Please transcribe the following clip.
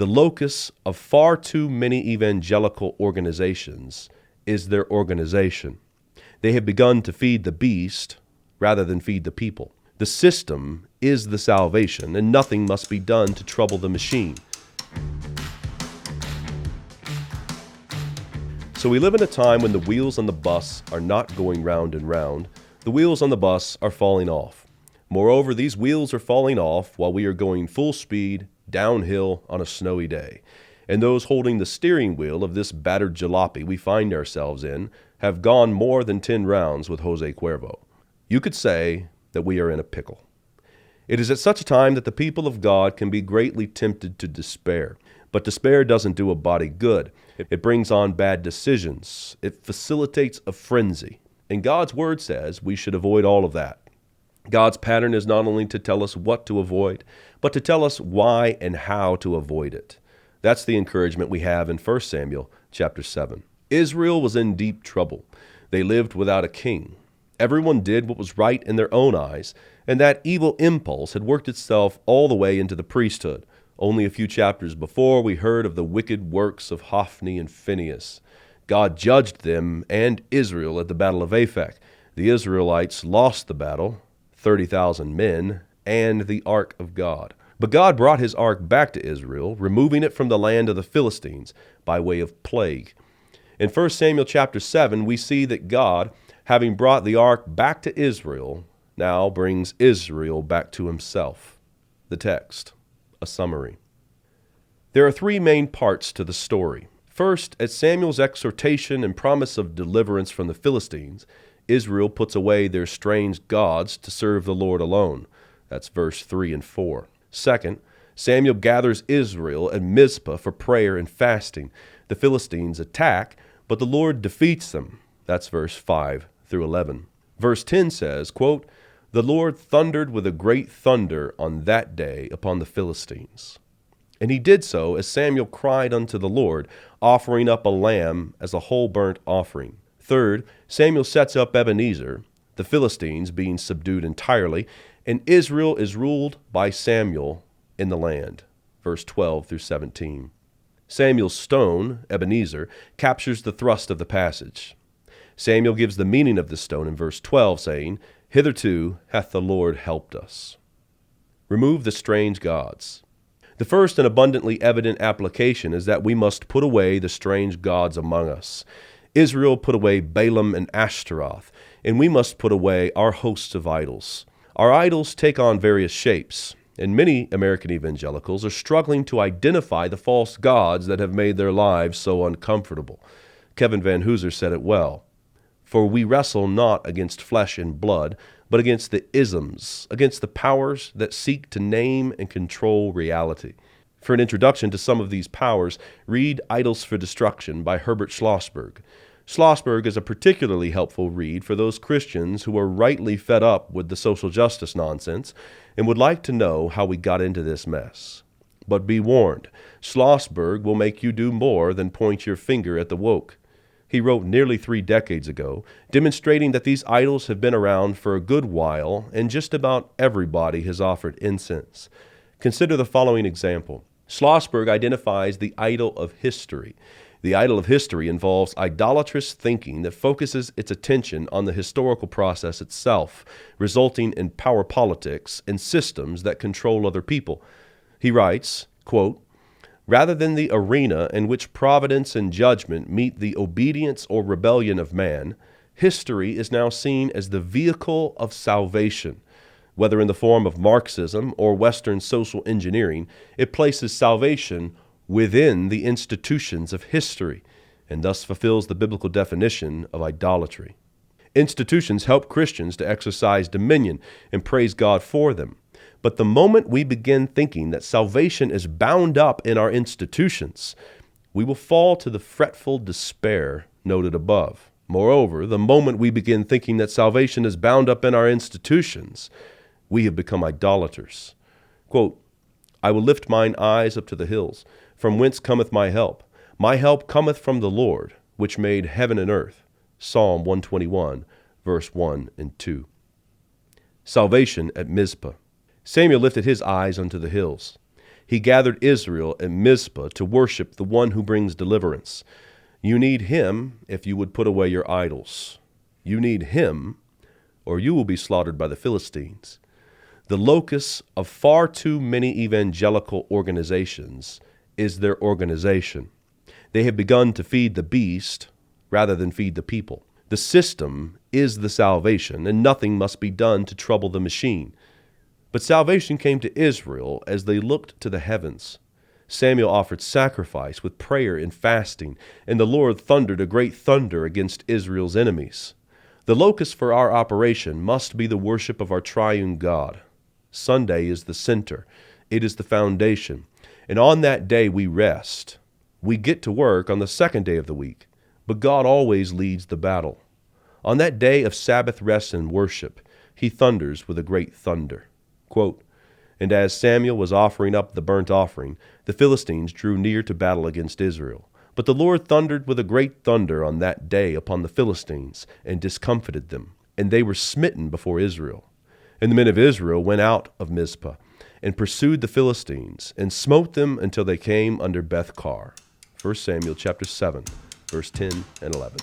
The locus of far too many evangelical organizations is their organization. They have begun to feed the beast rather than feed the people. The system is the salvation, and nothing must be done to trouble the machine. So we live in a time when the wheels on the bus are not going round and round, the wheels on the bus are falling off. Moreover, these wheels are falling off while we are going full speed downhill on a snowy day. And those holding the steering wheel of this battered jalopy we find ourselves in have gone more than 10 rounds with Jose Cuervo. You could say that we are in a pickle. It is at such a time that the people of God can be greatly tempted to despair. But despair doesn't do a body good. It brings on bad decisions. It facilitates a frenzy. And God's word says we should avoid all of that. God's pattern is not only to tell us what to avoid, but to tell us why and how to avoid it. That's the encouragement we have in 1 Samuel chapter 7. Israel was in deep trouble. They lived without a king. Everyone did what was right in their own eyes, and that evil impulse had worked itself all the way into the priesthood. Only a few chapters before, we heard of the wicked works of Hophni and Phinehas. God judged them and Israel at the Battle of Aphek. The Israelites lost the battle, 30,000 men, and the Ark of God. But God brought his ark back to Israel, removing it from the land of the Philistines by way of plague. In 1 Samuel chapter 7, we see that God, having brought the ark back to Israel, now brings Israel back to himself. The text a summary. There are three main parts to the story. First, at Samuel's exhortation and promise of deliverance from the Philistines, Israel puts away their strange gods to serve the Lord alone. That's verse 3 and 4. Second, Samuel gathers Israel at Mizpah for prayer and fasting. The Philistines attack, but the Lord defeats them. That's verse 5 through 11. Verse 10 says, quote, the Lord thundered with a great thunder on that day upon the Philistines. And he did so as Samuel cried unto the Lord, offering up a lamb as a whole burnt offering. Third, Samuel sets up Ebenezer, the Philistines being subdued entirely, and Israel is ruled by Samuel in the land. Verse 12 through 17. Samuel's stone, Ebenezer, captures the thrust of the passage. Samuel gives the meaning of the stone in verse 12, saying, Hitherto hath the Lord helped us. Remove the strange gods. The first and abundantly evident application is that we must put away the strange gods among us. Israel put away Baalim and Ashtaroth, and we must put away our hosts of idols. Our idols take on various shapes, and many American evangelicals are struggling to identify the false gods that have made their lives so uncomfortable. Kevin Vanhoozer said it well. For we wrestle not against flesh and blood, but against the isms, against the powers that seek to name and control reality. For an introduction to some of these powers, read Idols for Destruction by Herbert Schlossberg. Schlossberg is a particularly helpful read for those Christians who are rightly fed up with the social justice nonsense and would like to know how we got into this mess. But be warned, Schlossberg will make you do more than point your finger at the woke he wrote nearly three decades ago, demonstrating that these idols have been around for a good while and just about everybody has offered incense. Consider the following example. Schlossberg identifies the idol of history. The idol of history involves idolatrous thinking that focuses its attention on the historical process itself, resulting in power politics and systems that control other people. He writes, quote, rather than the arena in which providence and judgment meet the obedience or rebellion of man, history is now seen as the vehicle of salvation. Whether in the form of Marxism or Western social engineering, it places salvation within the institutions of history and thus fulfills the biblical definition of idolatry. Institutions help Christians to exercise dominion and praise God for them. But the moment we begin thinking that salvation is bound up in our institutions, we will fall to the fretful despair noted above. Moreover, the moment we begin thinking that salvation is bound up in our institutions, we have become idolaters. Quote, I will lift mine eyes up to the hills, from whence cometh my help. My help cometh from the Lord, which made heaven and earth. Psalm 121, verse 1 and 2. Salvation at Mizpah. Samuel lifted his eyes unto the hills. He gathered Israel at Mizpah to worship the one who brings deliverance. You need him if you would put away your idols. You need him, or you will be slaughtered by the Philistines. The locus of far too many evangelical organizations is their organization. They have begun to feed the beast rather than feed the people. The system is the salvation, and nothing must be done to trouble the machine. But salvation came to Israel as they looked to the heavens. Samuel offered sacrifice with prayer and fasting, and the Lord thundered a great thunder against Israel's enemies. The locus for our operation must be the worship of our triune God. Sunday is the center, it is the foundation, and on that day we rest. We get to work on the second day of the week, but God always leads the battle. On that day of Sabbath rest and worship, he thunders with a great thunder. Quote, and as Samuel was offering up the burnt offering, the Philistines drew near to battle against Israel. But the Lord thundered with a great thunder on that day upon the Philistines, and discomfited them, and they were smitten before Israel. And the men of Israel went out of Mizpah, and pursued the Philistines, and smote them until they came under Beth Car. 1 Samuel chapter 7, verse 10 and 11.